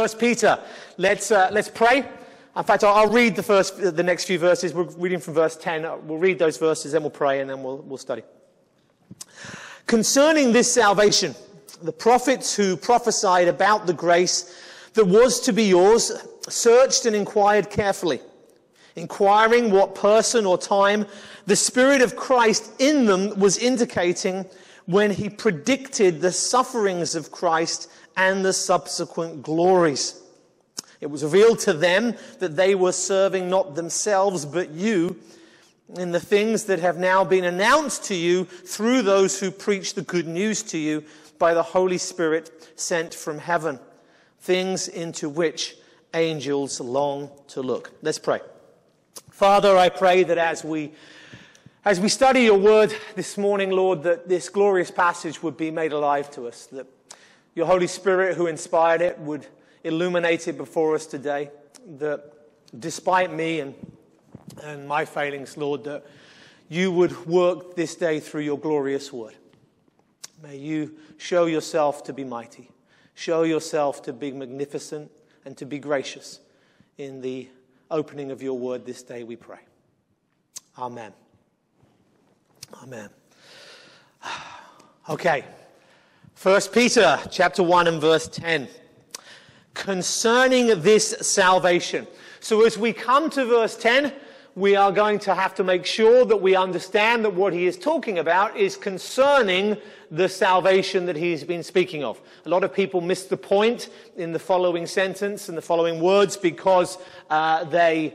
First Peter. Let's, uh, let's pray. In fact, I'll, I'll read the first, the next few verses. We're reading from verse 10. We'll read those verses, then we'll pray, and then we'll, we'll study. Concerning this salvation, the prophets who prophesied about the grace that was to be yours searched and inquired carefully, inquiring what person or time the Spirit of Christ in them was indicating when he predicted the sufferings of Christ and the subsequent glories. It was revealed to them that they were serving not themselves but you in the things that have now been announced to you through those who preach the good news to you by the Holy Spirit sent from heaven, things into which angels long to look. Let's pray. Father, I pray that as we as we study your word this morning, Lord, that this glorious passage would be made alive to us, that your Holy Spirit who inspired it would illuminate it before us today, that despite me and, and my failings, Lord, that you would work this day through your glorious word. May you show yourself to be mighty, show yourself to be magnificent and to be gracious in the opening of your word this day, we pray. Amen. Amen. Okay. First Peter chapter 1 and verse 10. Concerning this salvation. So as we come to verse 10, we are going to have to make sure that we understand that what he is talking about is concerning the salvation that he's been speaking of. A lot of people miss the point in the following sentence and the following words because uh, they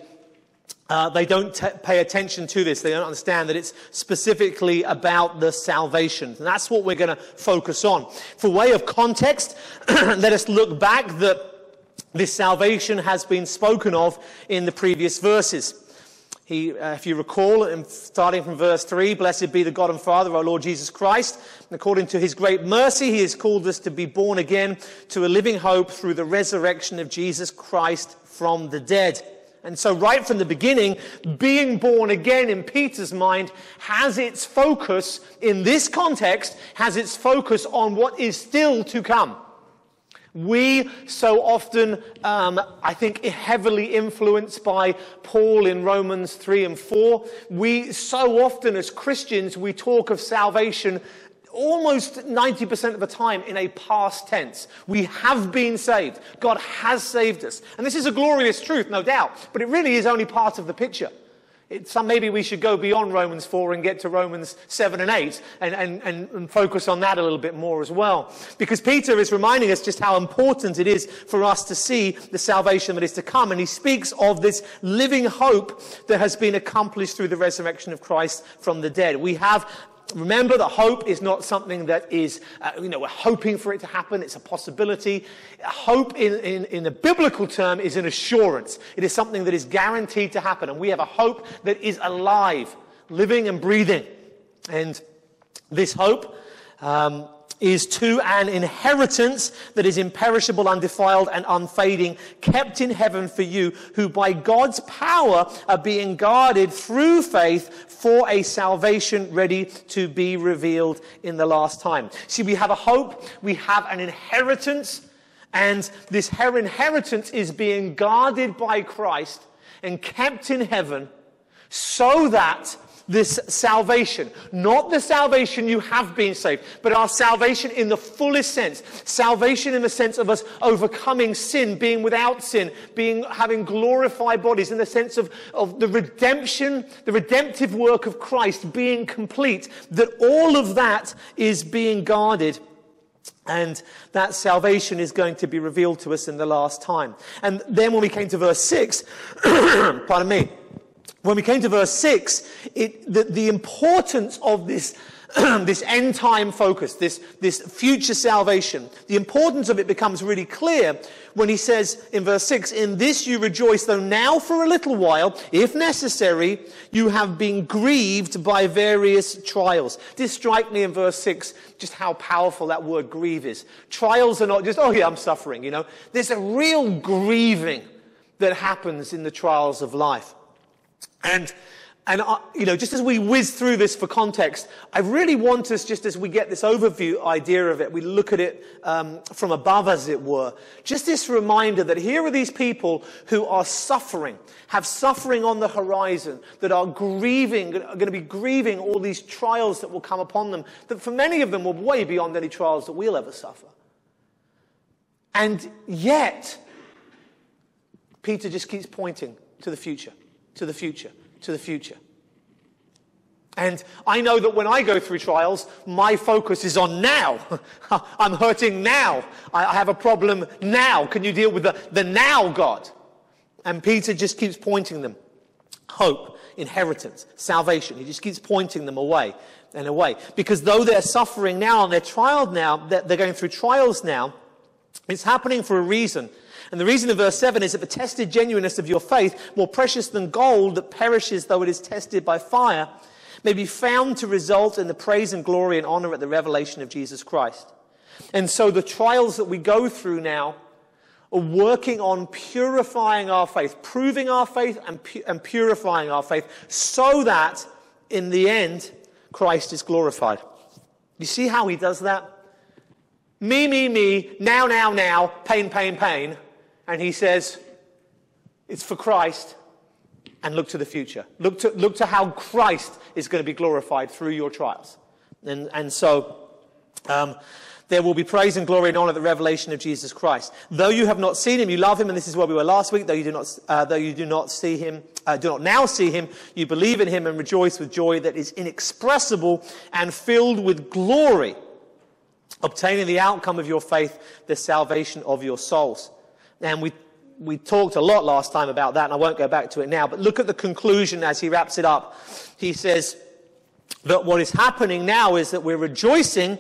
uh, they don't t- pay attention to this. They don't understand that it's specifically about the salvation. And that's what we're going to focus on. For way of context, let us look back that this salvation has been spoken of in the previous verses. He, uh, if you recall, starting from verse 3, blessed be the God and Father of our Lord Jesus Christ. according to his great mercy, he has called us to be born again to a living hope through the resurrection of Jesus Christ from the dead. And so, right from the beginning, being born again in Peter's mind has its focus, in this context, has its focus on what is still to come. We so often, um, I think, heavily influenced by Paul in Romans 3 and 4. We so often, as Christians, we talk of salvation almost 90% of the time in a past tense. We have been saved. God has saved us. And this is a glorious truth, no doubt, but it really is only part of the picture. It's, maybe we should go beyond Romans 4 and get to Romans 7 and 8 and, and, and, and focus on that a little bit more as well. Because Peter is reminding us just how important it is for us to see the salvation that is to come. And he speaks of this living hope that has been accomplished through the resurrection of Christ from the dead. We have Remember that hope is not something that is, uh, you know, we're hoping for it to happen. It's a possibility. Hope in, in, in the biblical term is an assurance. It is something that is guaranteed to happen. And we have a hope that is alive, living and breathing. And this hope um, is to an inheritance that is imperishable, undefiled, and unfading, kept in heaven for you, who by God's power are being guarded through faith for a salvation ready to be revealed in the last time. See, we have a hope, we have an inheritance, and this inheritance is being guarded by Christ and kept in heaven so that this salvation. Not the salvation you have been saved, but our salvation in the fullest sense. Salvation in the sense of us overcoming sin, being without sin, being, having glorified bodies in the sense of, of the redemption, the redemptive work of Christ being complete. That all of that is being guarded and that salvation is going to be revealed to us in the last time. And then when we came to verse 6, pardon me, when we came to verse 6, it, the, the importance of this, this end time focus, this, this future salvation, the importance of it becomes really clear when he says in verse 6, In this you rejoice, though now for a little while, if necessary, you have been grieved by various trials. This strike me in verse 6 just how powerful that word grieve is. Trials are not just, oh yeah, I'm suffering, you know. There's a real grieving that happens in the trials of life. And And, you know, just as we whiz through this for context, I really want us, just as we get this overview idea of it, we look at it um, from above, as it were, just this reminder that here are these people who are suffering, have suffering on the horizon, that are grieving, are going to be grieving all these trials that will come upon them, that for many of them will way beyond any trials that we'll ever suffer. And yet, Peter just keeps pointing to the future, to the future to the future. And I know that when I go through trials, my focus is on now. I'm hurting now. I have a problem now. Can you deal with the, the now, God? And Peter just keeps pointing them. Hope, inheritance, salvation. He just keeps pointing them away and away. Because though they're suffering now and they're trialed now, they're going through trials now, it's happening for a reason. And the reason in verse 7 is that the tested genuineness of your faith, more precious than gold that perishes though it is tested by fire, may be found to result in the praise and glory and honor at the revelation of Jesus Christ. And so the trials that we go through now are working on purifying our faith, proving our faith and, pu- and purifying our faith so that in the end, Christ is glorified. You see how he does that? Me, me, me, now, now, now, pain, pain, pain and he says, it's for Christ, and look to the future. Look to, look to how Christ is going to be glorified through your trials. And, and so, um, there will be praise and glory and honor at the revelation of Jesus Christ. Though you have not seen him, you love him, and this is where we were last week. Though you do not, uh, though you do not see him, uh, do not now see him, you believe in him and rejoice with joy that is inexpressible and filled with glory, obtaining the outcome of your faith, the salvation of your souls. And we, we talked a lot last time about that, and I won't go back to it now. But look at the conclusion as he wraps it up. He says that what is happening now is that we're rejoicing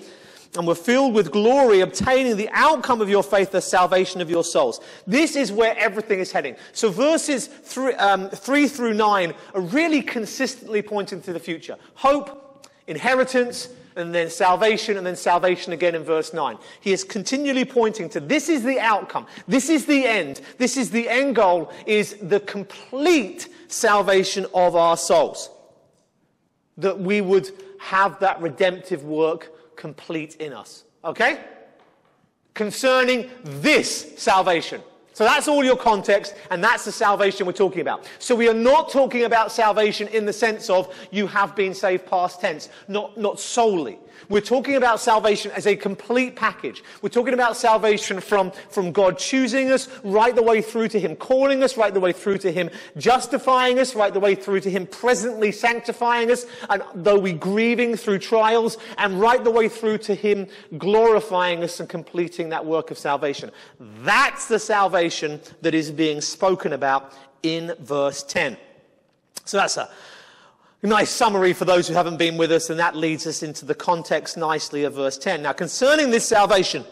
and we're filled with glory, obtaining the outcome of your faith, the salvation of your souls. This is where everything is heading. So verses three, um, three through nine are really consistently pointing to the future. Hope, inheritance, and then salvation, and then salvation again in verse 9. He is continually pointing to this is the outcome, this is the end, this is the end goal, is the complete salvation of our souls. That we would have that redemptive work complete in us. Okay? Concerning this salvation. So that's all your context, and that's the salvation we're talking about. So we are not talking about salvation in the sense of you have been saved past tense, not, not solely. We're talking about salvation as a complete package. We're talking about salvation from, from God choosing us right the way through to Him calling us, right the way through to Him justifying us, right the way through to Him presently sanctifying us, and though we grieving through trials, and right the way through to Him glorifying us and completing that work of salvation. That's the salvation that is being spoken about in verse 10. So that's a nice summary for those who haven't been with us, and that leads us into the context nicely of verse 10. Now, concerning this salvation,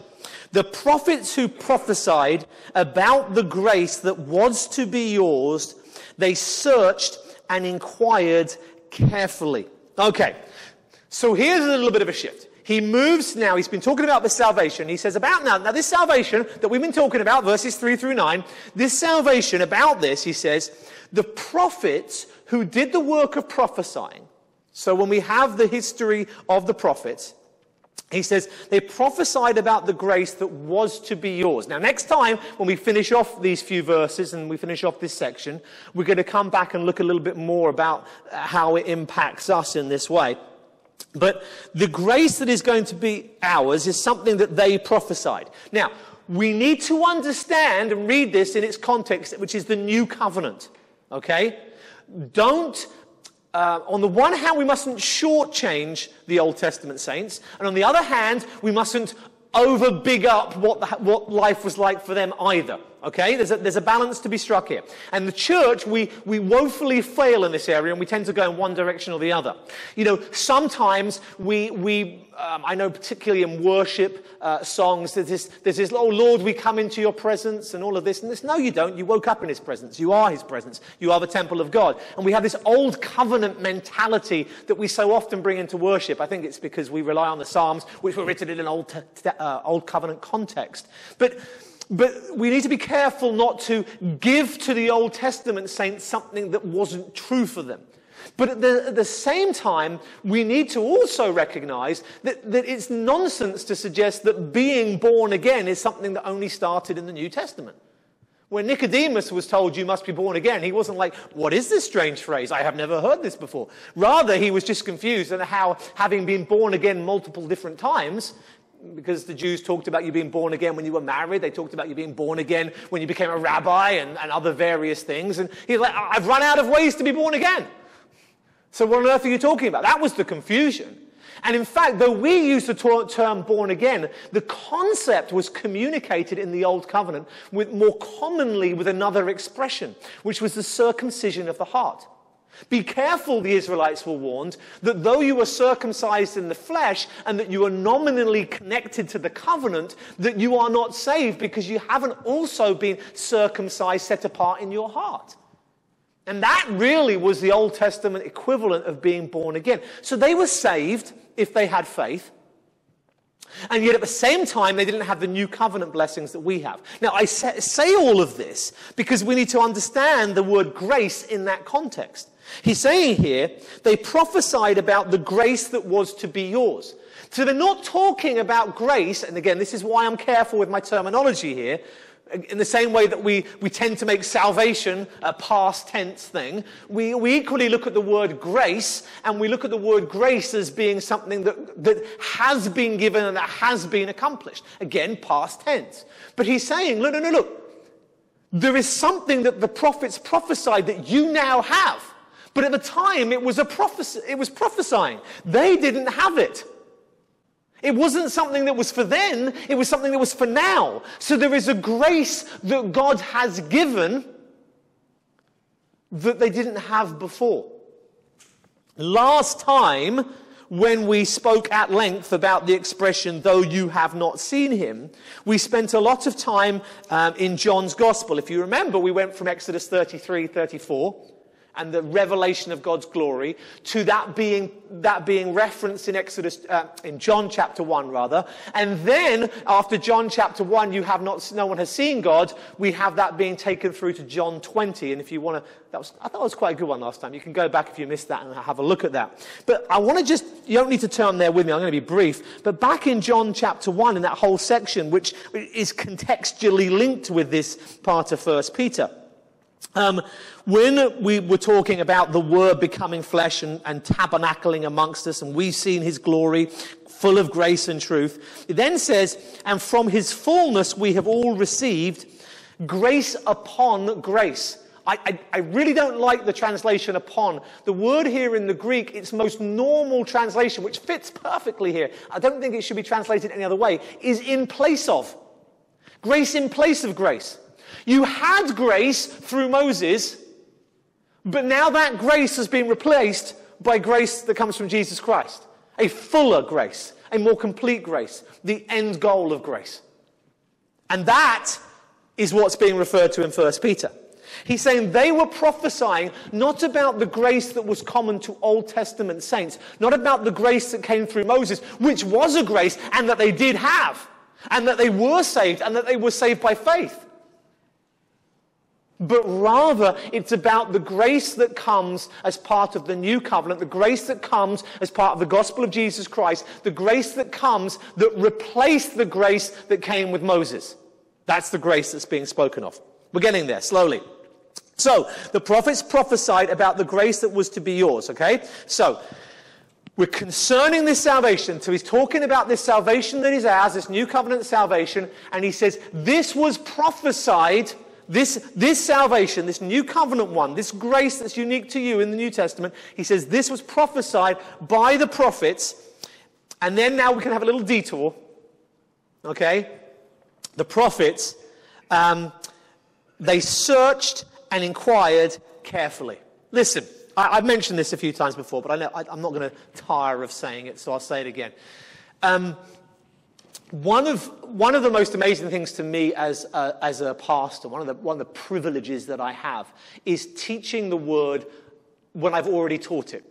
the prophets who prophesied about the grace that was to be yours, they searched and inquired carefully. Okay, so here's a little bit of a shift. He moves now, he's been talking about the salvation. He says, about now, now this salvation that we've been talking about, verses 3 through 9, this salvation, about this, he says, the prophets who did the work of prophesying. So when we have the history of the prophets, he says they prophesied about the grace that was to be yours. Now, next time when we finish off these few verses and we finish off this section, we're going to come back and look a little bit more about uh, how it impacts us in this way. But the grace that is going to be ours is something that they prophesied. Now, we need to understand and read this in its context, which is the new covenant. Okay? Don't, uh, on the one hand, we mustn't shortchange the Old Testament saints, and on the other hand, we mustn't over big up what, the, what life was like for them either. Okay? There's a, there's a balance to be struck here. And the church, we, we woefully fail in this area and we tend to go in one direction or the other. You know, sometimes we, we um, I know particularly in worship uh, songs, there's this, there's this, oh Lord, we come into your presence and all of this. And this, no, you don't. You woke up in his presence. You are his presence. You are the temple of God. And we have this old covenant mentality that we so often bring into worship. I think it's because we rely on the Psalms, which were written in an old, uh, old covenant context. But but we need to be careful not to give to the Old Testament saints something that wasn't true for them. But at the, at the, same time, we need to also recognize that, that it's nonsense to suggest that being born again is something that only started in the New Testament. When Nicodemus was told you must be born again, he wasn't like, what is this strange phrase? I have never heard this before. Rather, he was just confused and how having been born again multiple different times, because the Jews talked about you being born again when you were married. They talked about you being born again when you became a rabbi and, and other various things. And he's like, I've run out of ways to be born again. So what on earth are you talking about? That was the confusion. And in fact, though we use the term born again, the concept was communicated in the Old Covenant with more commonly with another expression, which was the circumcision of the heart. Be careful, the Israelites were warned, that though you were circumcised in the flesh and that you are nominally connected to the covenant, that you are not saved because you haven't also been circumcised, set apart in your heart. And that really was the Old Testament equivalent of being born again. So they were saved if they had faith. And yet at the same time, they didn't have the new covenant blessings that we have. Now, I say all of this because we need to understand the word grace in that context. He's saying here, they prophesied about the grace that was to be yours. So they're not talking about grace, and again, this is why I'm careful with my terminology here in the same way that we, we tend to make salvation a past tense thing, we, we equally look at the word grace and we look at the word grace as being something that, that has been given and that has been accomplished. Again, past tense. But he's saying, look, no, no, look. There is something that the prophets prophesied that you now have. But at the time, it was a prophecy, it was prophesying. They didn't have it. It wasn't something that was for then, it was something that was for now. So there is a grace that God has given that they didn't have before. Last time, when we spoke at length about the expression, though you have not seen him, we spent a lot of time um, in John's Gospel. If you remember, we went from Exodus 33, 34 and the revelation of God's glory to that being, that being referenced in Exodus, uh, in John chapter 1 rather. And then after John chapter 1, you have not, no one has seen God, we have that being taken through to John 20. And if you want to, that was, I thought it was quite a good one last time. You can go back if you missed that and have a look at that. But I want to just, you don't need to turn there with me. I'm going to be brief. But back in John chapter 1 in that whole section, which is contextually linked with this part of First Peter. Um, when we were talking about the Word becoming flesh and, and, tabernacling amongst us, and we've seen His glory full of grace and truth, it then says, and from His fullness we have all received grace upon grace. I, I, I, really don't like the translation upon. The word here in the Greek, its most normal translation, which fits perfectly here, I don't think it should be translated any other way, is in place of. Grace in place of grace. You had grace through Moses, but now that grace has been replaced by grace that comes from Jesus Christ. A fuller grace, a more complete grace, the end goal of grace. And that is what's being referred to in 1 Peter. He's saying they were prophesying not about the grace that was common to Old Testament saints, not about the grace that came through Moses, which was a grace and that they did have, and that they were saved, and that they were saved by faith but rather it's about the grace that comes as part of the new covenant, the grace that comes as part of the gospel of Jesus Christ, the grace that comes that replaced the grace that came with Moses. That's the grace that's being spoken of. We're getting there slowly. So, the prophets prophesied about the grace that was to be yours, okay? So, we're concerning this salvation. So he's talking about this salvation that is ours, this new covenant salvation, and he says, this was prophesied this, this salvation, this new covenant one, this grace that's unique to you in the New Testament, he says this was prophesied by the prophets. And then now we can have a little detour. Okay? The prophets, um, they searched and inquired carefully. Listen, I, have mentioned this a few times before, but I know, I, am not going to tire of saying it, so I'll say it again. Um, one of, one of the most amazing things to me as a, as a pastor, one of, the, one of the privileges that I have, is teaching the word when I've already taught it.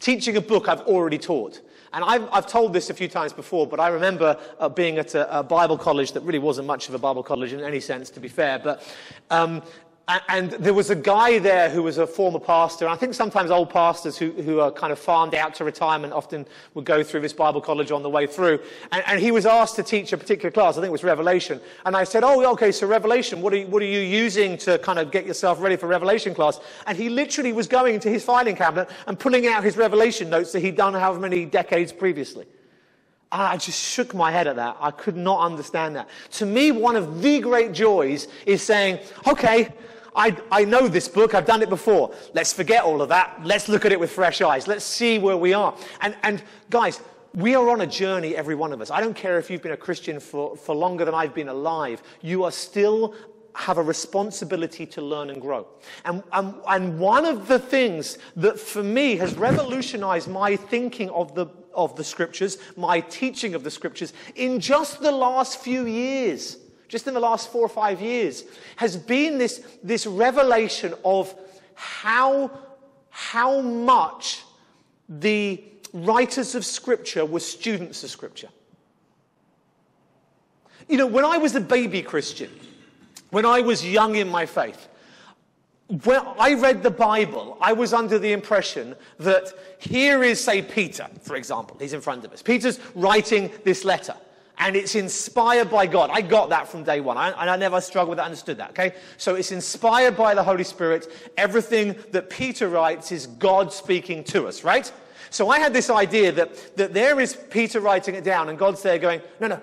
Teaching a book I've already taught. And I've, I've told this a few times before, but I remember uh, being at a, a, Bible college that really wasn't much of a Bible college in any sense, to be fair. But um, and there was a guy there who was a former pastor. I think sometimes old pastors who, who are kind of farmed out to retirement often would go through this Bible college on the way through. And, and, he was asked to teach a particular class. I think it was Revelation. And I said, Oh, okay, so Revelation, what are, you, what are you using to kind of get yourself ready for Revelation class? And he literally was going to his filing cabinet and pulling out his Revelation notes that he'd done however many decades previously. I just shook my head at that. I could not understand that. To me, one of the great joys is saying, okay, I, I know this book, I've done it before. Let's forget all of that. Let's look at it with fresh eyes. Let's see where we are. And, and guys, we are on a journey, every one of us. I don't care if you've been a Christian for, for longer than I've been alive. You are still have a responsibility to learn and grow. And, and, and one of the things that for me has revolutionized my thinking of the, of the scriptures, my teaching of the scriptures, in just the last few years just in the last four or five years, has been this, this revelation of how, how much the writers of Scripture were students of Scripture. You know, when I was a baby Christian, when I was young in my faith, when I read the Bible, I was under the impression that here is, say, Peter, for example. He's in front of us. Peter's writing this letter and it's inspired by God. I got that from day one. I, and I never struggled with that, understood that, okay? So it's inspired by the Holy Spirit. Everything that Peter writes is God speaking to us, right? So I had this idea that, that there is Peter writing it down, and God's there going, no, no,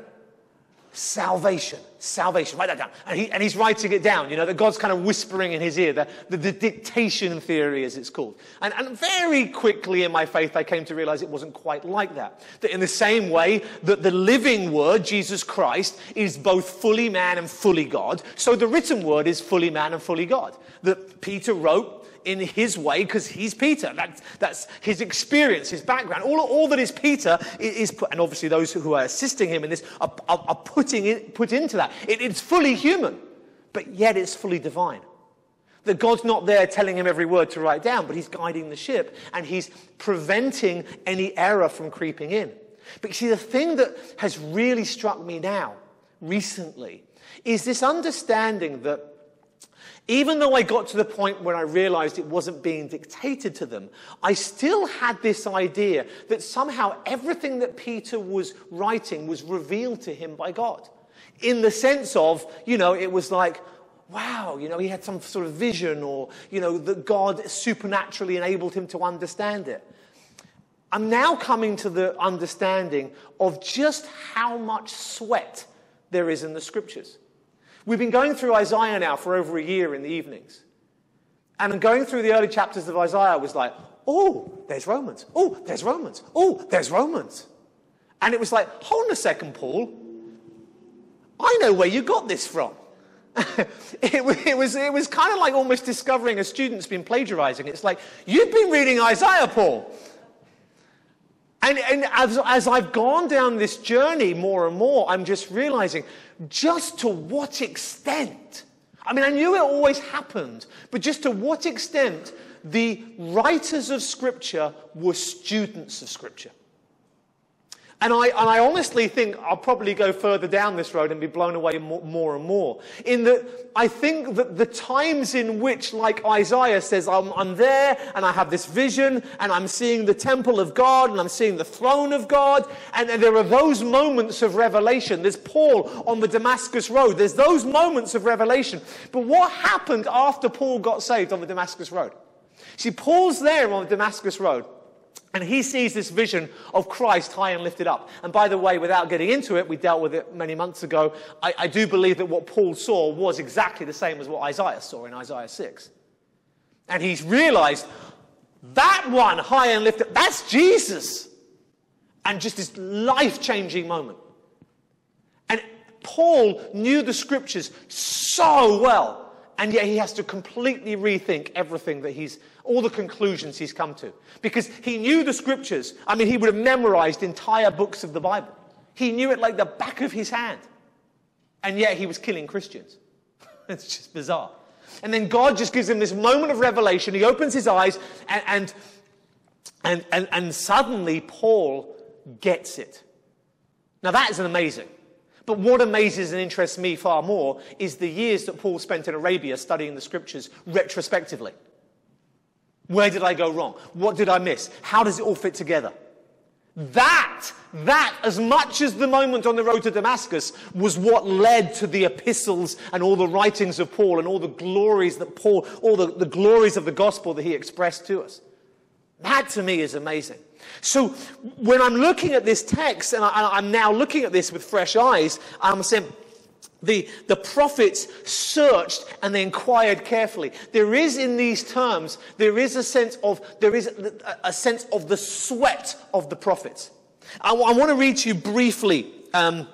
salvation, salvation. Write that down. And, he, and he's writing it down, you know, that God's kind of whispering in his ear, the, the, the dictation theory, as it's called. And, and, very quickly in my faith, I came to realize it wasn't quite like that. That in the same way that the living word, Jesus Christ, is both fully man and fully God, so the written word is fully man and fully God. That Peter wrote in his way because he's Peter. That's, that's his experience, his background. All, all that is Peter is, put, and obviously those who are assisting him in this are, are, are putting put into that. It, it's fully human, but yet it's fully divine. That God's not there telling him every word to write down, but he's guiding the ship and he's preventing any error from creeping in. But you see, the thing that has really struck me now, recently, is this understanding that even though I got to the point where I realized it wasn't being dictated to them, I still had this idea that somehow everything that Peter was writing was revealed to him by God. In the sense of, you know, it was like, wow, you know, he had some sort of vision or, you know, that God supernaturally enabled him to understand it. I'm now coming to the understanding of just how much sweat there is in the scriptures. We've been going through Isaiah now for over a year in the evenings. And going through the early chapters of Isaiah was like, oh, there's Romans. Oh, there's Romans. Oh, there's Romans. And it was like, hold on a second, Paul. I know where you got this from. it, it, was, it was kind of like almost discovering a student's been plagiarizing. It's like, you've been reading Isaiah, Paul. And, and as, as I've gone down this journey more and more, I'm just realizing just to what extent. I mean, I knew it always happened, but just to what extent the writers of Scripture were students of Scripture. And I, and I honestly think I'll probably go further down this road and be blown away more, more, and more. In that I think that the times in which, like Isaiah says, I'm, I'm there and I have this vision and I'm seeing the temple of God and I'm seeing the throne of God, and, and there are those moments of revelation. There's Paul on the Damascus Road. There's those moments of revelation. But what happened after Paul got saved on the Damascus Road? See, Paul's there on the Damascus Road. And he sees this vision of Christ high and lifted up. And by the way, without getting into it, we dealt with it many months ago. I, I, do believe that what Paul saw was exactly the same as what Isaiah saw in Isaiah 6. And he's realized that one high and lifted, that's Jesus. And just this life changing moment. And Paul knew the scriptures so well. And yet he has to completely rethink everything that he's all the conclusions he's come to. Because he knew the scriptures. I mean, he would have memorized entire books of the Bible. He knew it like the back of his hand. And yet he was killing Christians. it's just bizarre. And then God just gives him this moment of revelation. He opens his eyes, and, and, and, and, and suddenly Paul gets it. Now, that is amazing. But what amazes and interests me far more is the years that Paul spent in Arabia studying the scriptures retrospectively. Where did I go wrong? What did I miss? How does it all fit together? That, that, as much as the moment on the road to Damascus, was what led to the epistles and all the writings of Paul and all the glories that Paul, all the, the glories of the gospel that he expressed to us. That to me is amazing. So when I'm looking at this text, and I, am now looking at this with fresh eyes, I'm saying, the, the prophets searched and they inquired carefully. There is in these terms, there is a sense of, there is a, a sense of the sweat of the prophets. I, I want to read to you briefly um,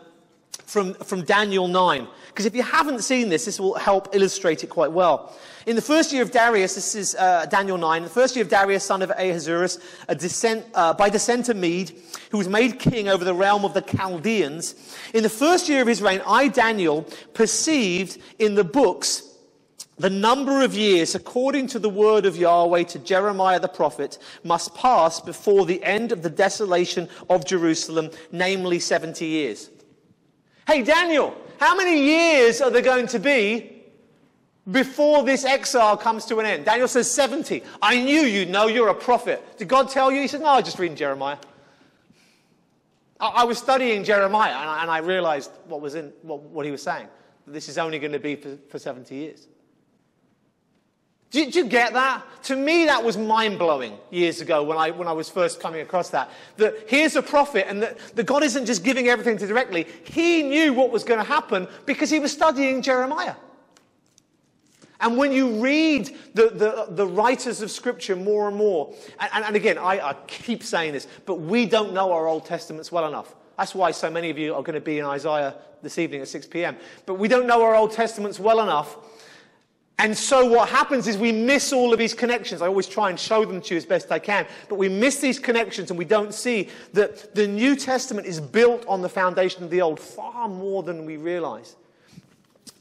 from, from Daniel 9. Because if you haven't seen this, this will help illustrate it quite well. In the first year of Darius, this is uh, Daniel 9, the first year of Darius, son of Ahasuerus, a descent, uh, by descent of Mede, who was made king over the realm of the Chaldeans, in the first year of his reign, I, Daniel, perceived in the books the number of years, according to the word of Yahweh to Jeremiah the prophet, must pass before the end of the desolation of Jerusalem, namely 70 years. Hey, Daniel, how many years are there going to be before this exile comes to an end. Daniel says 70. I knew you know you're a prophet. Did God tell you? He said, No, I just reading Jeremiah. I, was studying Jeremiah and I, realized what, was in, what, he was saying. This is only going to be for, for 70 years. Did you get that? To me, that was mind blowing years ago when I, when I was first coming across that. That here's a prophet, and that, that God isn't just giving everything to directly. He knew what was going to happen because he was studying Jeremiah. And when you read the, the, the, writers of Scripture more and more, and, and again, I, I, keep saying this, but we don't know our Old Testaments well enough. That's why so many of you are going to be in Isaiah this evening at 6 p.m. But we don't know our Old Testaments well enough. And so what happens is we miss all of these connections. I always try and show them to you as best I can. But we miss these connections and we don't see that the New Testament is built on the foundation of the Old far more than we realize.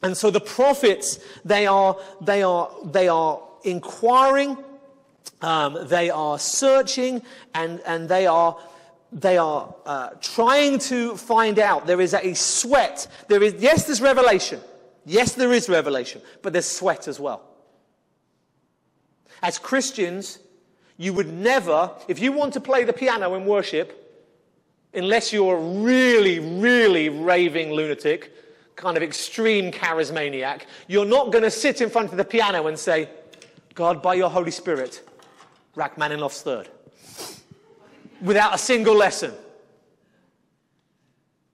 And so the prophets, they are, they are, they are inquiring, um, they are searching, and, and they are, they are uh, trying to find out. There is a sweat. There is, yes, there's revelation. Yes, there is revelation, but there's sweat as well. As Christians, you would never, if you want to play the piano in worship, unless you're a really, really raving lunatic, kind of extreme charismaniac, you're not going to sit in front of the piano and say, God, by your Holy Spirit, Rachmaninoff's third. Without a single lesson.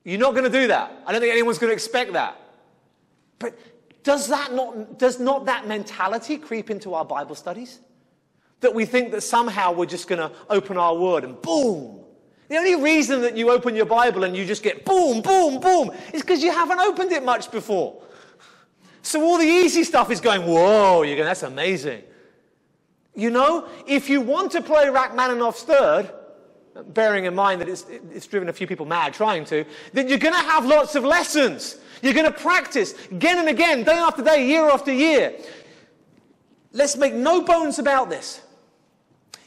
You're not going to do that. I don't think anyone's going to expect that. But does that not, does not that mentality creep into our Bible studies? That we think that somehow we're just going to open our word and boom, the only reason that you open your Bible and you just get boom, boom, boom is because you haven't opened it much before. So all the easy stuff is going, whoa, you're going, that's amazing. You know, if you want to play Rachmaninoff's third, bearing in mind that it's, it's driven a few people mad trying to, then you're going to have lots of lessons. You're going to practice again and again, day after day, year after year. Let's make no bones about this.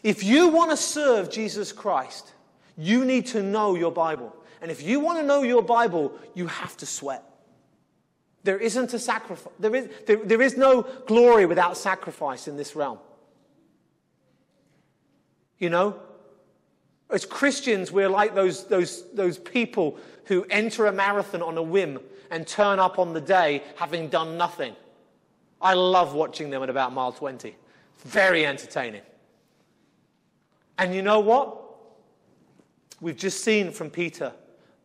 If you want to serve Jesus Christ, you need to know your Bible. And if you want to know your Bible, you have to sweat. There isn't a sacrifice. There is, there, there is no glory without sacrifice in this realm. You know? As Christians, we're like those, those, those people who enter a marathon on a whim and turn up on the day having done nothing. I love watching them at about mile 20. Very entertaining. And you know what? We've just seen from Peter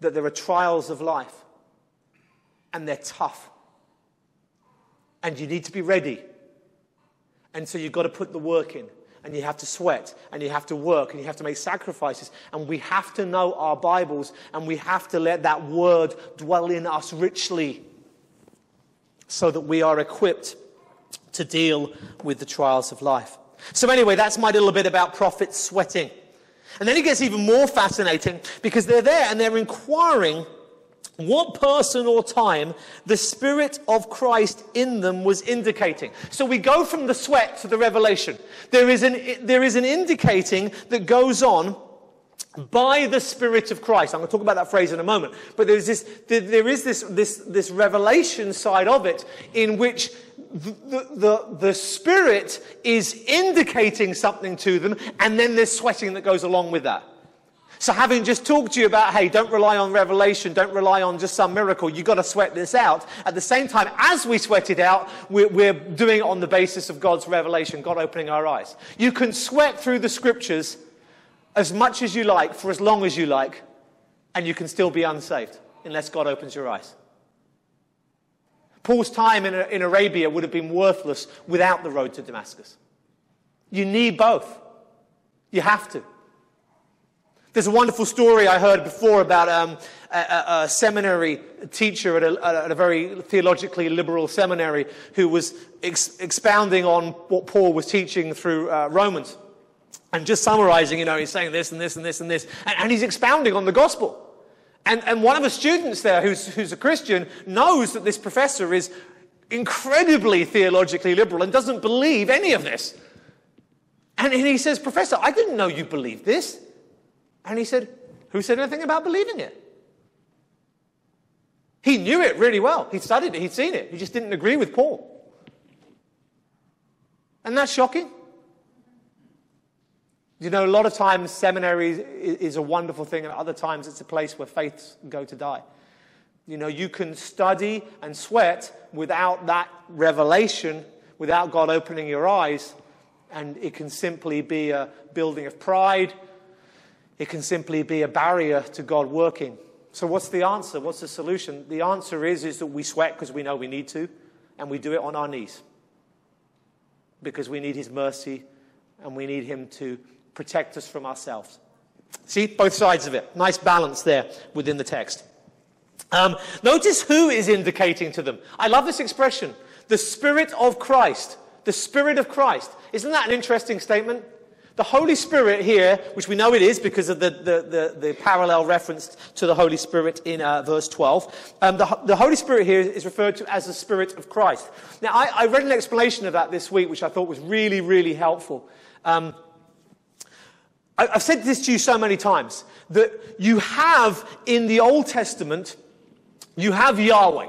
that there are trials of life and they're tough. And you need to be ready. And so you've got to put the work in and you have to sweat and you have to work and you have to make sacrifices. And we have to know our Bibles and we have to let that word dwell in us richly so that we are equipped to deal with the trials of life. So, anyway, that's my little bit about prophets sweating. And then it gets even more fascinating because they're there and they're inquiring what person or time the Spirit of Christ in them was indicating. So we go from the sweat to the revelation. There is an, there is an indicating that goes on by the Spirit of Christ. I'm going to talk about that phrase in a moment. But there's this, there is this, this, this revelation side of it in which the, the, the Spirit is indicating something to them, and then there's sweating that goes along with that. So, having just talked to you about, hey, don't rely on revelation, don't rely on just some miracle, you've got to sweat this out. At the same time, as we sweat it out, we're, we're doing it on the basis of God's revelation, God opening our eyes. You can sweat through the scriptures as much as you like, for as long as you like, and you can still be unsaved unless God opens your eyes. Paul's time in, in Arabia would have been worthless without the road to Damascus. You need both. You have to. There's a wonderful story I heard before about um, a, a, seminary teacher at a, at a, very theologically liberal seminary who was ex- expounding on what Paul was teaching through uh, Romans. And just summarizing, you know, he's saying this and this and this and this. And, and he's expounding on the gospel. And, and one of the students there, who's, who's a Christian, knows that this professor is incredibly theologically liberal and doesn't believe any of this. And, and he says, Professor, I didn't know you believed this. And he said, Who said anything about believing it? He knew it really well. He studied it, he'd seen it. He just didn't agree with Paul. And that's shocking. You know, a lot of times seminary is a wonderful thing, and other times it's a place where faiths go to die. You know, you can study and sweat without that revelation, without God opening your eyes, and it can simply be a building of pride. It can simply be a barrier to God working. So, what's the answer? What's the solution? The answer is, is that we sweat because we know we need to, and we do it on our knees because we need His mercy and we need Him to protect us from ourselves. See, both sides of it. Nice balance there within the text. Um, notice who is indicating to them. I love this expression the Spirit of Christ. The Spirit of Christ. Isn't that an interesting statement? The Holy Spirit here, which we know it is because of the, the, the, the parallel reference to the Holy Spirit in uh, verse 12, um, the, the, Holy Spirit here is referred to as the Spirit of Christ. Now, I, I, read an explanation of that this week, which I thought was really, really helpful. Um, I've said this to you so many times that you have in the Old Testament, you have Yahweh.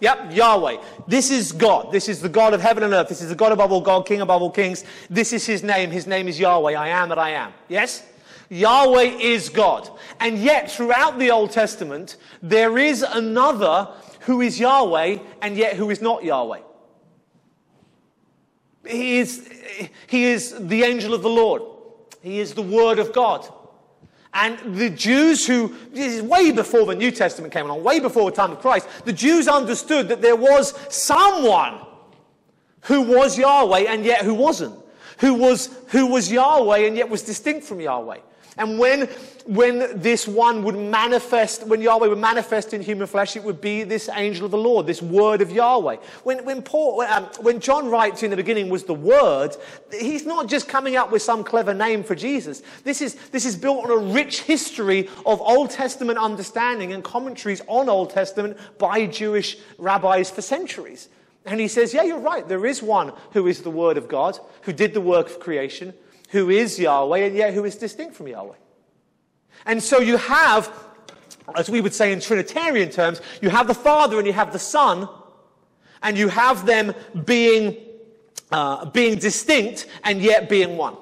Yep, Yahweh. This is God. This is the God of heaven and earth. This is the God above all God, King above all kings. This is his name. His name is Yahweh. I am that I am. Yes? Yahweh is God. And yet, throughout the Old Testament, there is another who is Yahweh and yet who is not Yahweh. He is, he is the angel of the Lord. He is the Word of God. And the Jews who, this is way before the New Testament came along, way before the time of Christ, the Jews understood that there was someone who was Yahweh and yet who wasn't. Who was, who was Yahweh and yet was distinct from Yahweh. And when, when this one would manifest, when Yahweh would manifest in human flesh, it would be this angel of the Lord, this word of Yahweh. When, when, Paul, um, when John writes in the beginning was the word, he's not just coming up with some clever name for Jesus. This is, this is built on a rich history of Old Testament understanding and commentaries on Old Testament by Jewish rabbis for centuries. And he says, yeah, you're right. There is one who is the word of God, who did the work of creation who is Yahweh and yet who is distinct from Yahweh. And so you have, as we would say in Trinitarian terms, you have the Father and you have the Son, and you have them being, uh, being distinct and yet being one.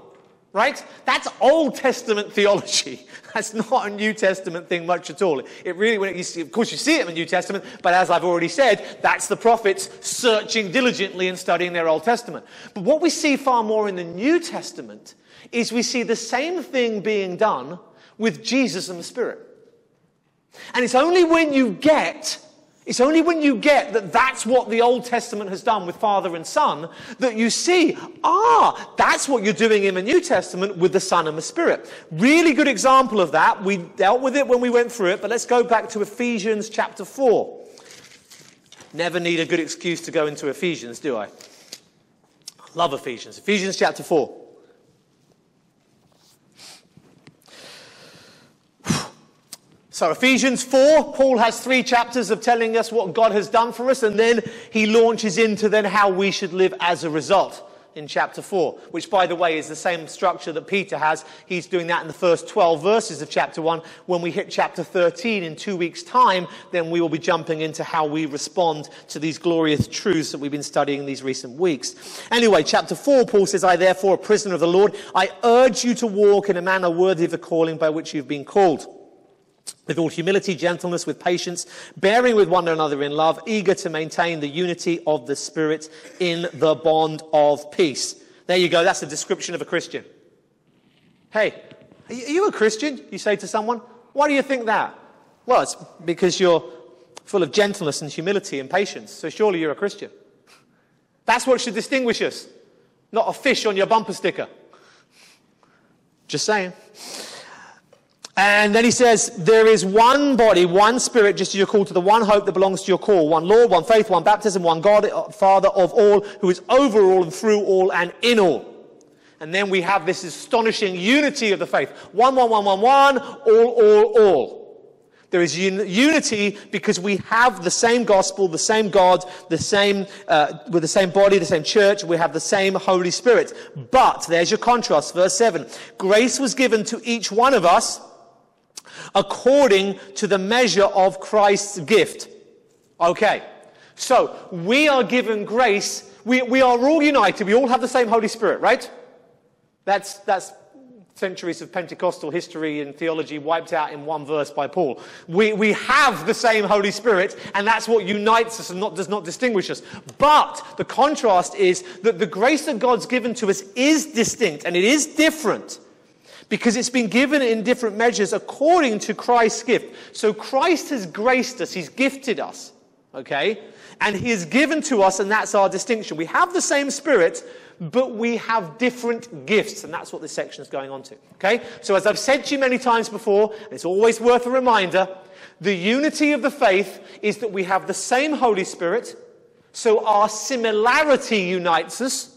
Right? That's Old Testament theology. That's not a New Testament thing much at all. It really, when it, see, of course, you see it in the New Testament, but as I've already said, that's the prophets searching diligently and studying their Old Testament. But what we see far more in the New Testament is we see the same thing being done with Jesus and the Spirit. And it's only when you get it's only when you get that that's what the Old Testament has done with Father and Son that you see, ah, that's what you're doing in the New Testament with the Son and the Spirit. Really good example of that. We dealt with it when we went through it, but let's go back to Ephesians chapter 4. Never need a good excuse to go into Ephesians, do I? Love Ephesians. Ephesians chapter 4. So, Ephesians 4, Paul has three chapters of telling us what God has done for us, and then he launches into then how we should live as a result. in chapter 4, which, by the way, is the same structure that Peter has. He's doing that in the first 12 verses of chapter 1. When we hit chapter 13 in two weeks' time, then we will be jumping into how we respond to these glorious truths that we've been studying these recent weeks. Anyway, chapter 4, Paul says, I therefore, a prisoner of the Lord, I urge you to walk in a manner worthy of the calling by which you've been called with all humility, gentleness, with patience, bearing with one another in love, eager to maintain the unity of the Spirit in the bond of peace. There you go. That's a description of a Christian. Hey, are you a Christian? You say to someone. Why do you think that? Well, it's because you're full of gentleness and humility and patience. So surely you're a Christian. That's what should distinguish us, not a fish on your bumper sticker. Just saying. And then he says, there is one body, one spirit, just as you're called to the one hope that belongs to your call. One Lord, one faith, one baptism, one God, uh, Father of all, who is over all and through all and in all. And then we have this astonishing unity of the faith. One, one, one, one, one, all, all, all. There is un- unity because we have the same gospel, the same God, the same, uh, with the same body, the same church. We have the same Holy Spirit. But, there's your contrast, verse 7. Grace was given to each one of us according to the measure of Christ's gift. Okay. So, we are given grace. We, we are all united. We all have the same Holy Spirit, right? That's, that's centuries of Pentecostal history and theology wiped out in one verse by Paul. We, we have the same Holy Spirit, and that's what unites us and not, does not distinguish us. But the contrast is that the grace that God's given to us is distinct and it is different because it's been given in different measures according to Christ's gift. So Christ has graced us, He's gifted us, okay? And He has given to us, and that's our distinction. We have the same Spirit, but we have different gifts, and that's what this section is going on to, okay? So as I've said to you many times before, and it's always worth a reminder, the unity of the faith is that we have the same Holy Spirit, so our similarity unites us,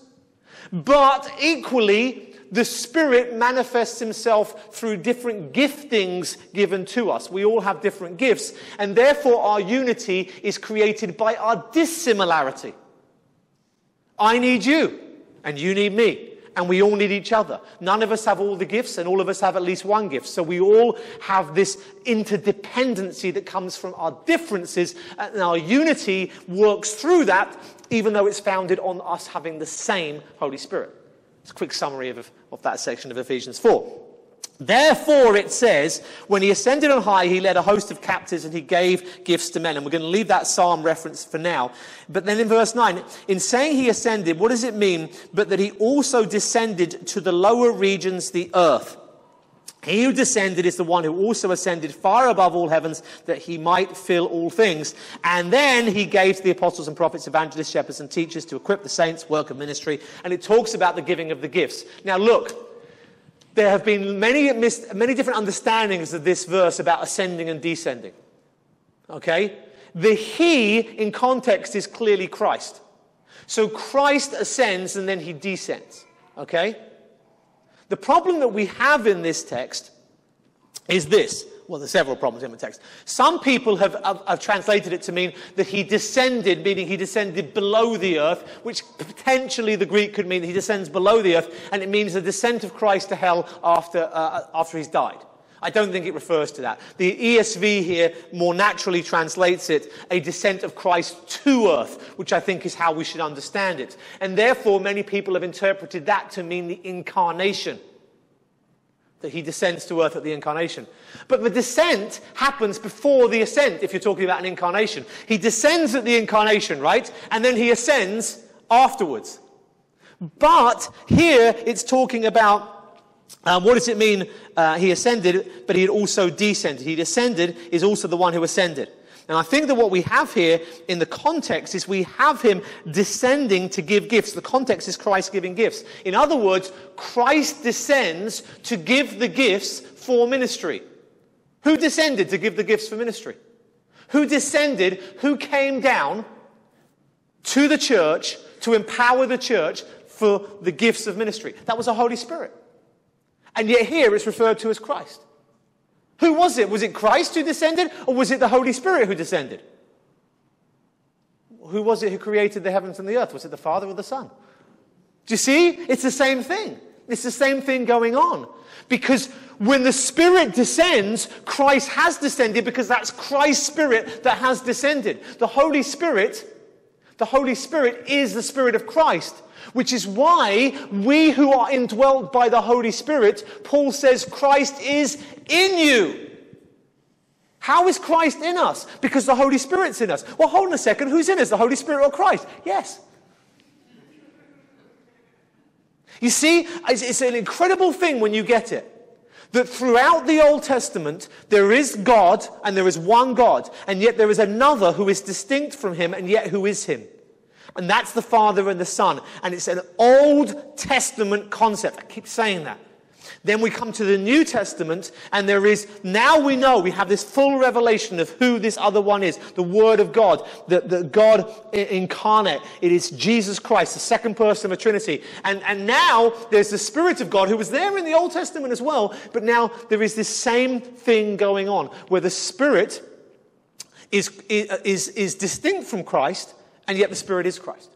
but equally, the Spirit manifests Himself through different giftings given to us. We all have different gifts, and therefore our unity is created by our dissimilarity. I need you, and you need me, and we all need each other. None of us have all the gifts, and all of us have at least one gift. So we all have this interdependency that comes from our differences, and our unity works through that, even though it's founded on us having the same Holy Spirit. It's a quick summary of, of that section of Ephesians 4. Therefore, it says, when he ascended on high, he led a host of captives and he gave gifts to men. And we're going to leave that psalm reference for now. But then in verse 9, in saying he ascended, what does it mean? But that he also descended to the lower regions, the earth. He who descended is the one who also ascended far above all heavens that he might fill all things. And then he gave to the apostles and prophets, evangelists, shepherds, and teachers to equip the saints, work of ministry. And it talks about the giving of the gifts. Now look, there have been many, many different understandings of this verse about ascending and descending. Okay? The he in context is clearly Christ. So Christ ascends and then he descends. Okay? The problem that we have in this text is this. Well, there's several problems in the text. Some people have, have, have, translated it to mean that he descended, meaning he descended below the earth, which potentially the Greek could mean that he descends below the earth, and it means the descent of Christ to hell after, uh, after he's died. I don't think it refers to that. The ESV here more naturally translates it a descent of Christ to earth, which I think is how we should understand it. And therefore, many people have interpreted that to mean the incarnation. That he descends to earth at the incarnation. But the descent happens before the ascent, if you're talking about an incarnation. He descends at the incarnation, right? And then he ascends afterwards. But here it's talking about um, what does it mean uh, he ascended, but he had also descended? He descended is also the one who ascended. And I think that what we have here in the context is we have him descending to give gifts. The context is Christ giving gifts. In other words, Christ descends to give the gifts for ministry. Who descended to give the gifts for ministry? Who descended, who came down to the church to empower the church for the gifts of ministry? That was the Holy Spirit. And yet here it's referred to as Christ. Who was it? Was it Christ who descended or was it the Holy Spirit who descended? Who was it who created the heavens and the earth? Was it the Father or the Son? Do you see? It's the same thing. It's the same thing going on. Because when the Spirit descends, Christ has descended because that's Christ's Spirit that has descended. The Holy Spirit, the Holy Spirit is the Spirit of Christ, which is why we who are indwelt by the Holy Spirit, Paul says Christ is in you. How is Christ in us? Because the Holy Spirit's in us. Well, hold on a second. Who's in us? The Holy Spirit or Christ? Yes. You see, it's an incredible thing when you get it. That throughout the Old Testament, there is God and there is one God, and yet there is another who is distinct from him and yet who is him. And that's the Father and the Son. And it's an Old Testament concept. I keep saying that. Then we come to the New Testament, and there is, now we know, we have this full revelation of who this other one is the Word of God, the, the God incarnate. It is Jesus Christ, the second person of the Trinity. And, and now there's the Spirit of God who was there in the Old Testament as well, but now there is this same thing going on where the Spirit is, is, is distinct from Christ, and yet the Spirit is Christ.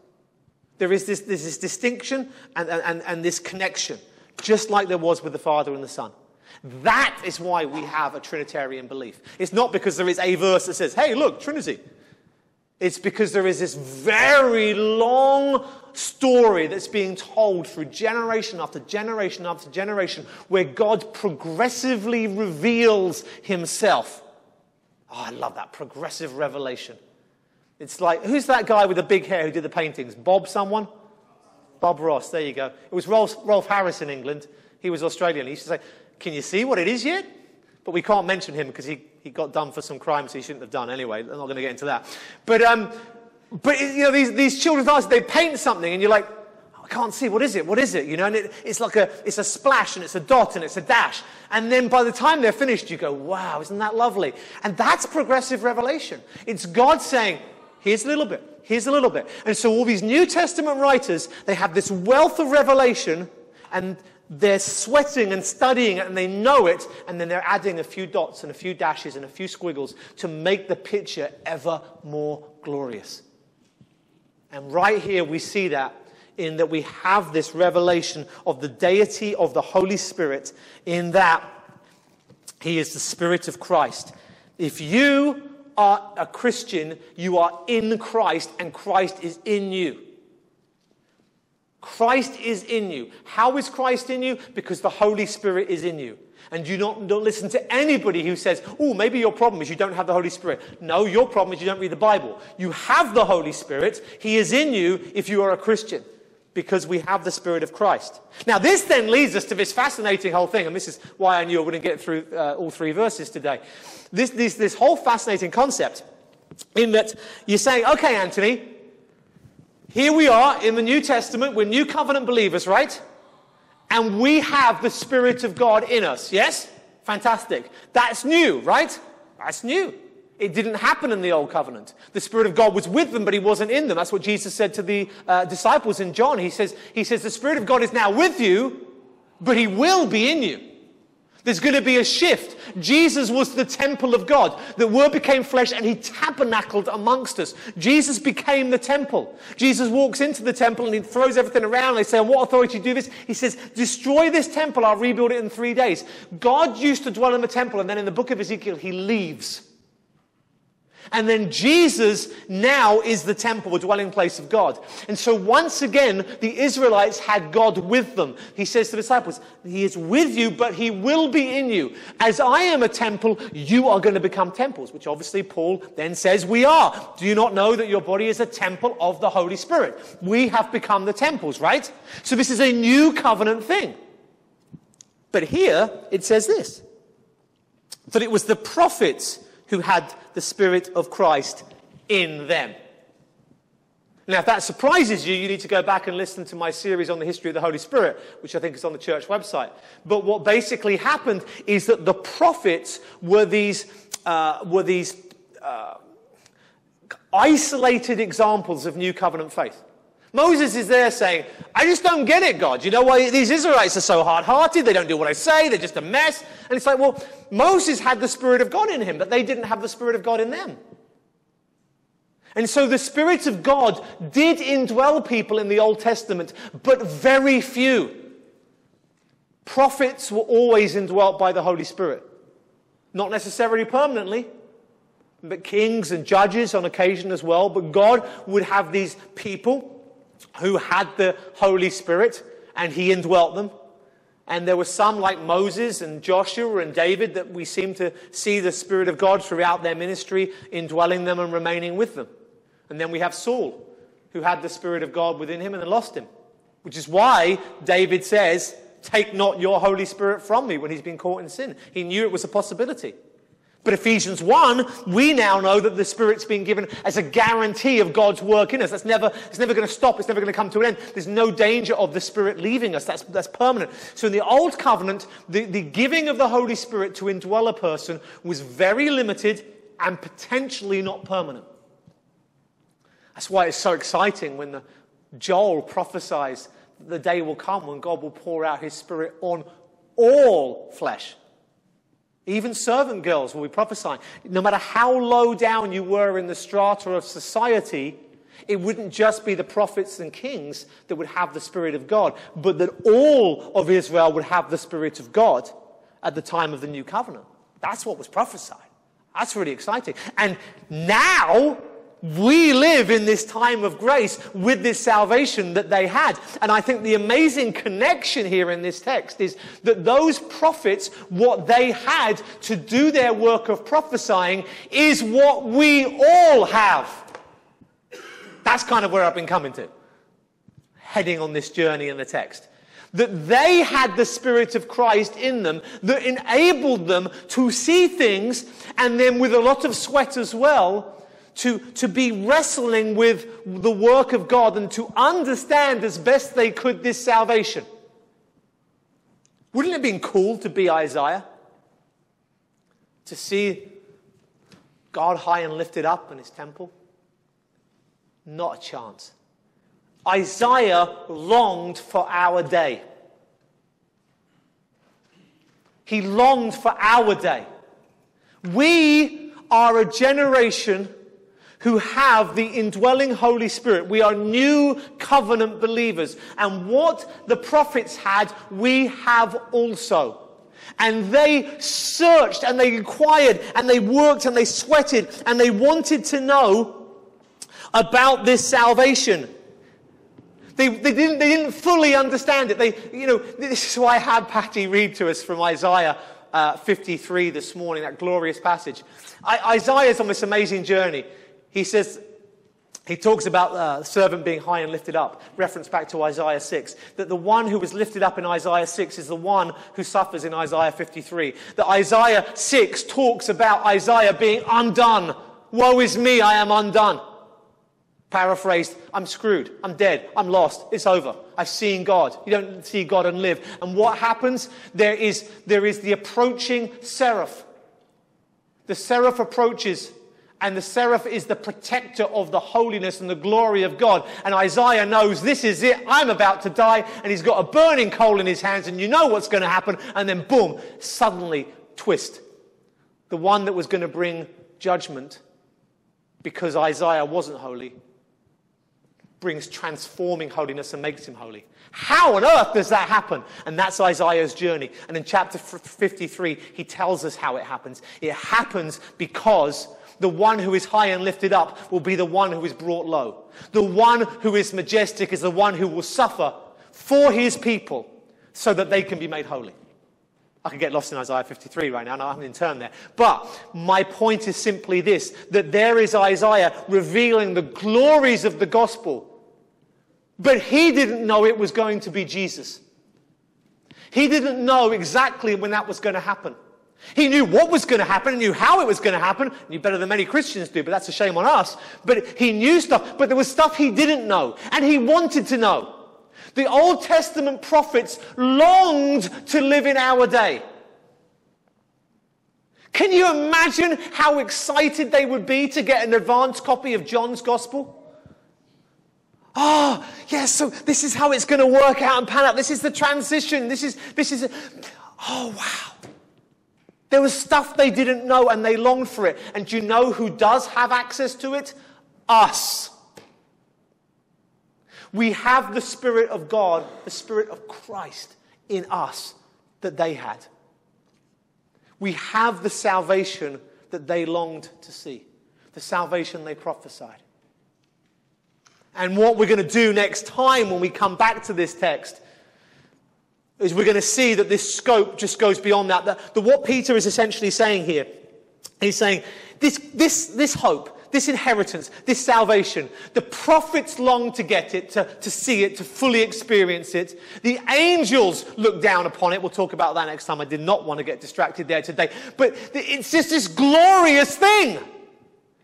There is this, there's this distinction and, and, and this connection just like there was with the Father and the Son. That is why we have a Trinitarian belief. It's not because there is a verse that says, hey, look, Trinity. It's because there is this very long story that's being told through generation after generation after generation where God progressively reveals himself. Oh, I love that progressive revelation. It's like, who's that guy with the big hair who did the paintings? Bob someone? Bob Ross, there you go. It was Rolf, Rolf Harris in England. He was Australian. He used to say, Can you see what it is yet? But we can't mention him because he, he got done for some crimes he shouldn't have done anyway. I'm not going to get into that. But, um, but you know, these, these children's artists, they paint something and you're like, I can't see. What is it? What is it? You know, and it, it's like a, it's a splash and it's a dot and it's a dash. And then by the time they're finished, you go, wow, isn't that lovely? And that's progressive revelation. It's God saying, here's a little bit. Here's a little bit. And so all these New Testament writers, they have this wealth of revelation and they're sweating and studying it and they know it and then they're adding a few dots and a few dashes and a few squiggles to make the picture ever more glorious. And right here we see that in that we have this revelation of the deity of the Holy Spirit in that he is the Spirit of Christ. If you are a Christian, you are in Christ and Christ is in you. Christ is in you. How is Christ in you? Because the Holy Spirit is in you. And you don't, don't listen to anybody who says, oh, maybe your problem is you don't have the Holy Spirit. No, your problem is you don't read the Bible. You have the Holy Spirit. He is in you if you are a Christian because we have the Spirit of Christ. Now, this then leads us to this fascinating whole thing, and this is why I knew I wouldn't get through uh, all three verses today. This, this, this whole fascinating concept, in that you're saying, okay, Anthony, here we are in the New Testament, we're New Covenant believers, right? And we have the Spirit of God in us, yes? Fantastic. That's new, right? That's new. It didn't happen in the Old Covenant. The Spirit of God was with them, but He wasn't in them. That's what Jesus said to the uh, disciples in John. He says, he says, The Spirit of God is now with you, but He will be in you. There's going to be a shift. Jesus was the temple of God. The Word became flesh and He tabernacled amongst us. Jesus became the temple. Jesus walks into the temple and He throws everything around. They say, On what authority do you do this? He says, Destroy this temple, I'll rebuild it in three days. God used to dwell in the temple, and then in the book of Ezekiel, He leaves. And then Jesus now is the temple, the dwelling place of God. And so once again, the Israelites had God with them. He says to the disciples, He is with you, but He will be in you. As I am a temple, you are going to become temples, which obviously Paul then says we are. Do you not know that your body is a temple of the Holy Spirit? We have become the temples, right? So this is a new covenant thing. But here it says this that it was the prophets who had the Spirit of Christ in them. Now, if that surprises you, you need to go back and listen to my series on the history of the Holy Spirit, which I think is on the church website. But what basically happened is that the prophets were these, uh, were these uh, isolated examples of new covenant faith. Moses is there saying, I just don't get it, God. You know why these Israelites are so hard hearted? They don't do what I say. They're just a mess. And it's like, well, Moses had the Spirit of God in him, but they didn't have the Spirit of God in them. And so the Spirit of God did indwell people in the Old Testament, but very few. Prophets were always indwelt by the Holy Spirit. Not necessarily permanently, but kings and judges on occasion as well. But God would have these people who had the Holy Spirit and He indwelt them. And there were some like Moses and Joshua and David that we seem to see the Spirit of God throughout their ministry indwelling them and remaining with them. And then we have Saul, who had the Spirit of God within him and then lost him. Which is why David says, Take not your Holy Spirit from me when he's been caught in sin. He knew it was a possibility. But Ephesians 1, we now know that the Spirit's been given as a guarantee of God's work in us. That's never, it's never going to stop. It's never going to come to an end. There's no danger of the Spirit leaving us. That's, that's permanent. So in the Old Covenant, the, the giving of the Holy Spirit to indwell a person was very limited and potentially not permanent. That's why it's so exciting when the Joel prophesies that the day will come when God will pour out his spirit on all flesh. Even servant girls will be prophesying. No matter how low down you were in the strata of society, it wouldn't just be the prophets and kings that would have the Spirit of God, but that all of Israel would have the Spirit of God at the time of the new covenant. That's what was prophesied. That's really exciting. And now, we live in this time of grace with this salvation that they had. And I think the amazing connection here in this text is that those prophets, what they had to do their work of prophesying is what we all have. That's kind of where I've been coming to, heading on this journey in the text. That they had the Spirit of Christ in them that enabled them to see things and then with a lot of sweat as well to, to be wrestling with the work of God and to understand as best they could this salvation. Wouldn't it have been cool to be Isaiah? To see God high and lifted up in his temple? Not a chance. Isaiah longed for our day. He longed for our day. We are a generation who have the indwelling Holy Spirit. We are new covenant believers. And what the prophets had, we have also. And they searched and they inquired and they worked and they sweated and they wanted to know about this salvation. They, they, didn't, they didn't fully understand it. They, you know, this is why I had Patty read to us from Isaiah uh, 53 this morning, that glorious passage. I, Isaiah's on this amazing journey he says, he talks about uh, the servant being high and lifted up, reference back to Isaiah 6. That the one who was lifted up in Isaiah 6 is the one who suffers in Isaiah 53. That Isaiah 6 talks about Isaiah being undone. Woe is me, I am undone. Paraphrased, I'm screwed, I'm dead, I'm lost, it's over. I've seen God. You don't see God and live. And what happens? There is, there is the approaching seraph. The seraph approaches and the seraph is the protector of the holiness and the glory of God. And Isaiah knows this is it. I'm about to die. And he's got a burning coal in his hands, and you know what's going to happen. And then, boom, suddenly, twist. The one that was going to bring judgment because Isaiah wasn't holy brings transforming holiness and makes him holy. How on earth does that happen? And that's Isaiah's journey. And in chapter 53, he tells us how it happens. It happens because the one who is high and lifted up will be the one who is brought low. The one who is majestic is the one who will suffer for his people so that they can be made holy. I could get lost in Isaiah 53 right now, and I haven't even turned there. But my point is simply this that there is Isaiah revealing the glories of the gospel. But he didn't know it was going to be Jesus. He didn't know exactly when that was going to happen. He knew what was going to happen, he knew how it was going to happen, knew better than many Christians do, but that's a shame on us. But he knew stuff, but there was stuff he didn't know, and he wanted to know. The Old Testament prophets longed to live in our day. Can you imagine how excited they would be to get an advanced copy of John's Gospel? Oh, yes, yeah, so this is how it's going to work out and pan out. This is the transition. This is, this is, oh, wow. There was stuff they didn't know and they longed for it. And do you know who does have access to it? us. We have the Spirit of God, the Spirit of Christ in us that they had. We have the salvation that they longed to see, the salvation they prophesied. And what we're going to do next time when we come back to this text is we're going to see that this scope just goes beyond that. That, that what Peter is essentially saying here, he's saying this, this, this hope, this inheritance, this salvation. The prophets long to get it, to, to see it, to fully experience it. The angels look down upon it. We'll talk about that next time. I did not want to get distracted there today. But it's just this glorious thing.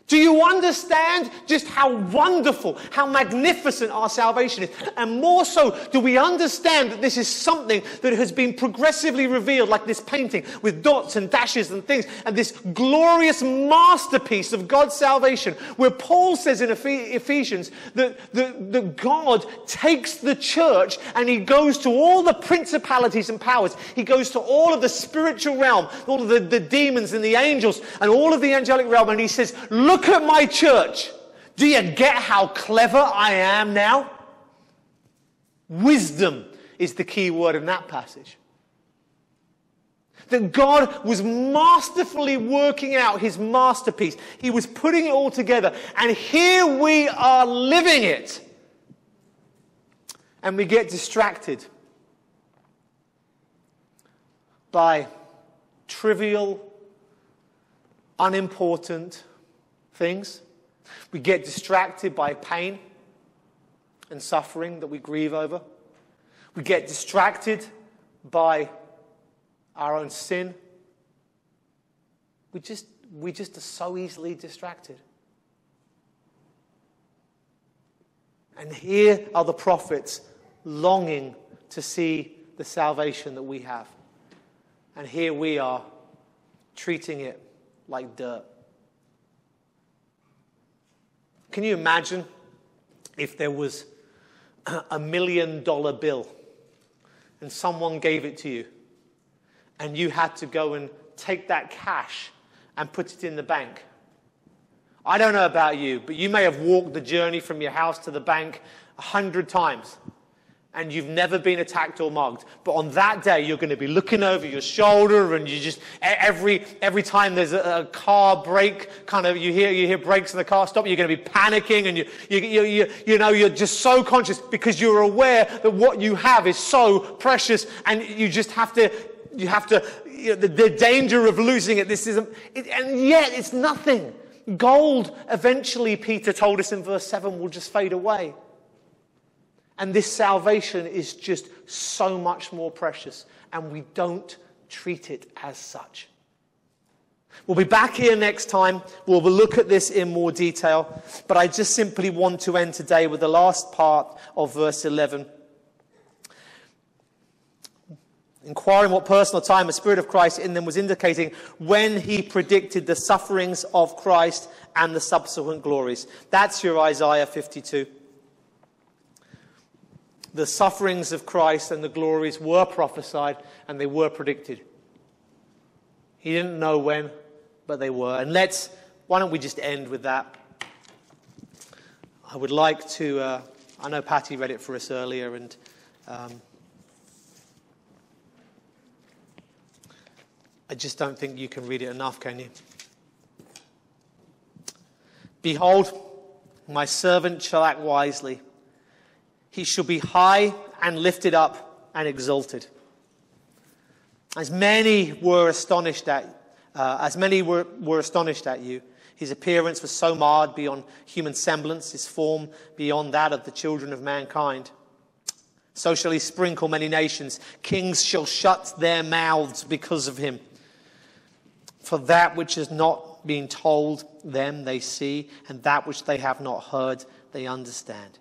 Do you understand just how wonderful, how magnificent our salvation is? And more so, do we understand that this is something that has been progressively revealed, like this painting with dots and dashes and things, and this glorious masterpiece of God's salvation, where Paul says in Ephesians that, that, that God takes the church and he goes to all the principalities and powers. He goes to all of the spiritual realm, all of the, the demons and the angels, and all of the angelic realm, and he says, Look Look at my church. Do you get how clever I am now? Wisdom is the key word in that passage. That God was masterfully working out his masterpiece. He was putting it all together. And here we are living it. And we get distracted by trivial, unimportant, things. We get distracted by pain and suffering that we grieve over. We get distracted by our own sin. We just, we just are so easily distracted. And here are the prophets longing to see the salvation that we have. And here we are treating it like dirt. Can you imagine if there was a million dollar bill and someone gave it to you and you had to go and take that cash and put it in the bank? I don't know about you, but you may have walked the journey from your house to the bank a hundred times and you've never been attacked or mugged. But on that day, you're going to be looking over your shoulder, and you just every every time there's a, a car brake, kind of you hear you hear brakes in the car stop, you're going to be panicking, and you you, you you you know you're just so conscious because you're aware that what you have is so precious, and you just have to you have to you know, the, the, danger of losing it. This is it, and yet it's nothing. Gold eventually, Peter told us in verse seven, will just fade away. And this salvation is just so much more precious, and we don't treat it as such. We'll be back here next time. We'll look at this in more detail. But I just simply want to end today with the last part of verse 11. Inquiring what personal time the Spirit of Christ in them was indicating when he predicted the sufferings of Christ and the subsequent glories. That's your Isaiah 52 the sufferings of Christ and the glories were prophesied and they were predicted. He didn't know when, but they were. And let's, why don't we just end with that? I would like to, uh, I know Patty read it for us earlier, and um, I just don't think you can read it enough, can you? Behold, my servant shall act wisely. He shall be high and lifted up and exalted. As many were astonished at, uh, as many were, were astonished at you, his appearance was so marred beyond human semblance, his form beyond that of the children of mankind. So shall he sprinkle many nations. Kings shall shut their mouths because of him. For that which has not been told them they see, and that which they have not heard they understand.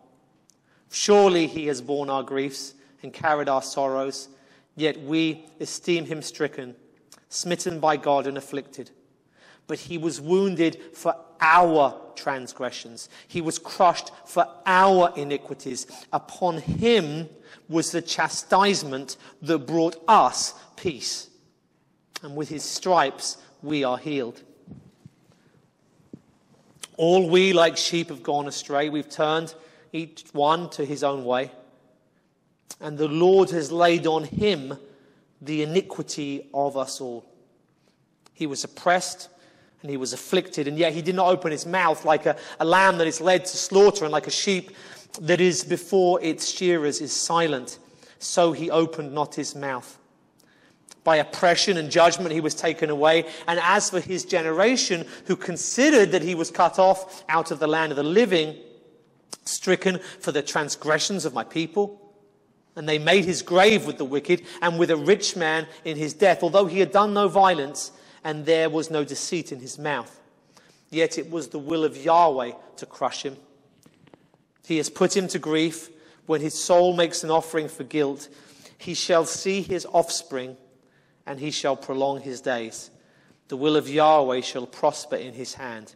Surely he has borne our griefs and carried our sorrows, yet we esteem him stricken, smitten by God, and afflicted. But he was wounded for our transgressions, he was crushed for our iniquities. Upon him was the chastisement that brought us peace. And with his stripes we are healed. All we, like sheep, have gone astray. We've turned each one to his own way. And the Lord has laid on him the iniquity of us all. He was oppressed and he was afflicted, and yet he did not open his mouth like a, a lamb that is led to slaughter and like a sheep that is before its shearers is silent. So he opened not his mouth. By oppression and judgment he was taken away. And as for his generation, who considered that he was cut off out of the land of the living, stricken for the transgressions of my people, and they made his grave with the wicked and with a rich man in his death, although he had done no violence and there was no deceit in his mouth. Yet it was the will of Yahweh to crush him. He has put him to grief when his soul makes an offering for guilt. He shall see his offspring and he shall prolong his days. The will of Yahweh shall prosper in his hand.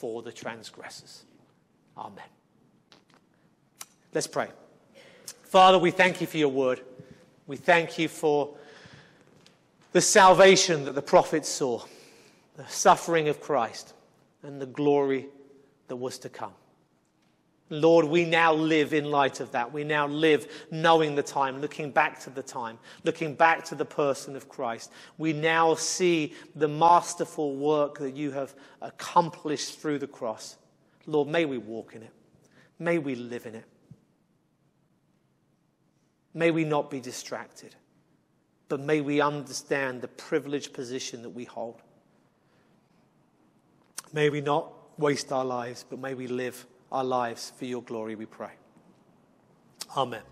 for the transgressors. Amen. Let's pray. Father, we thank you for your word. We thank you for the salvation that the prophets saw, the suffering of Christ, and the glory that was to come. Lord, we now live in light of that. We now live knowing the time, looking back to the time, looking back to the person of Christ. We now see the masterful work that you have accomplished through the cross. Lord, may we walk in it. May we live in it. May we not be distracted, but may we understand the privileged position that we hold. May we not waste our lives, but may we live our lives for your glory, we pray. Amen.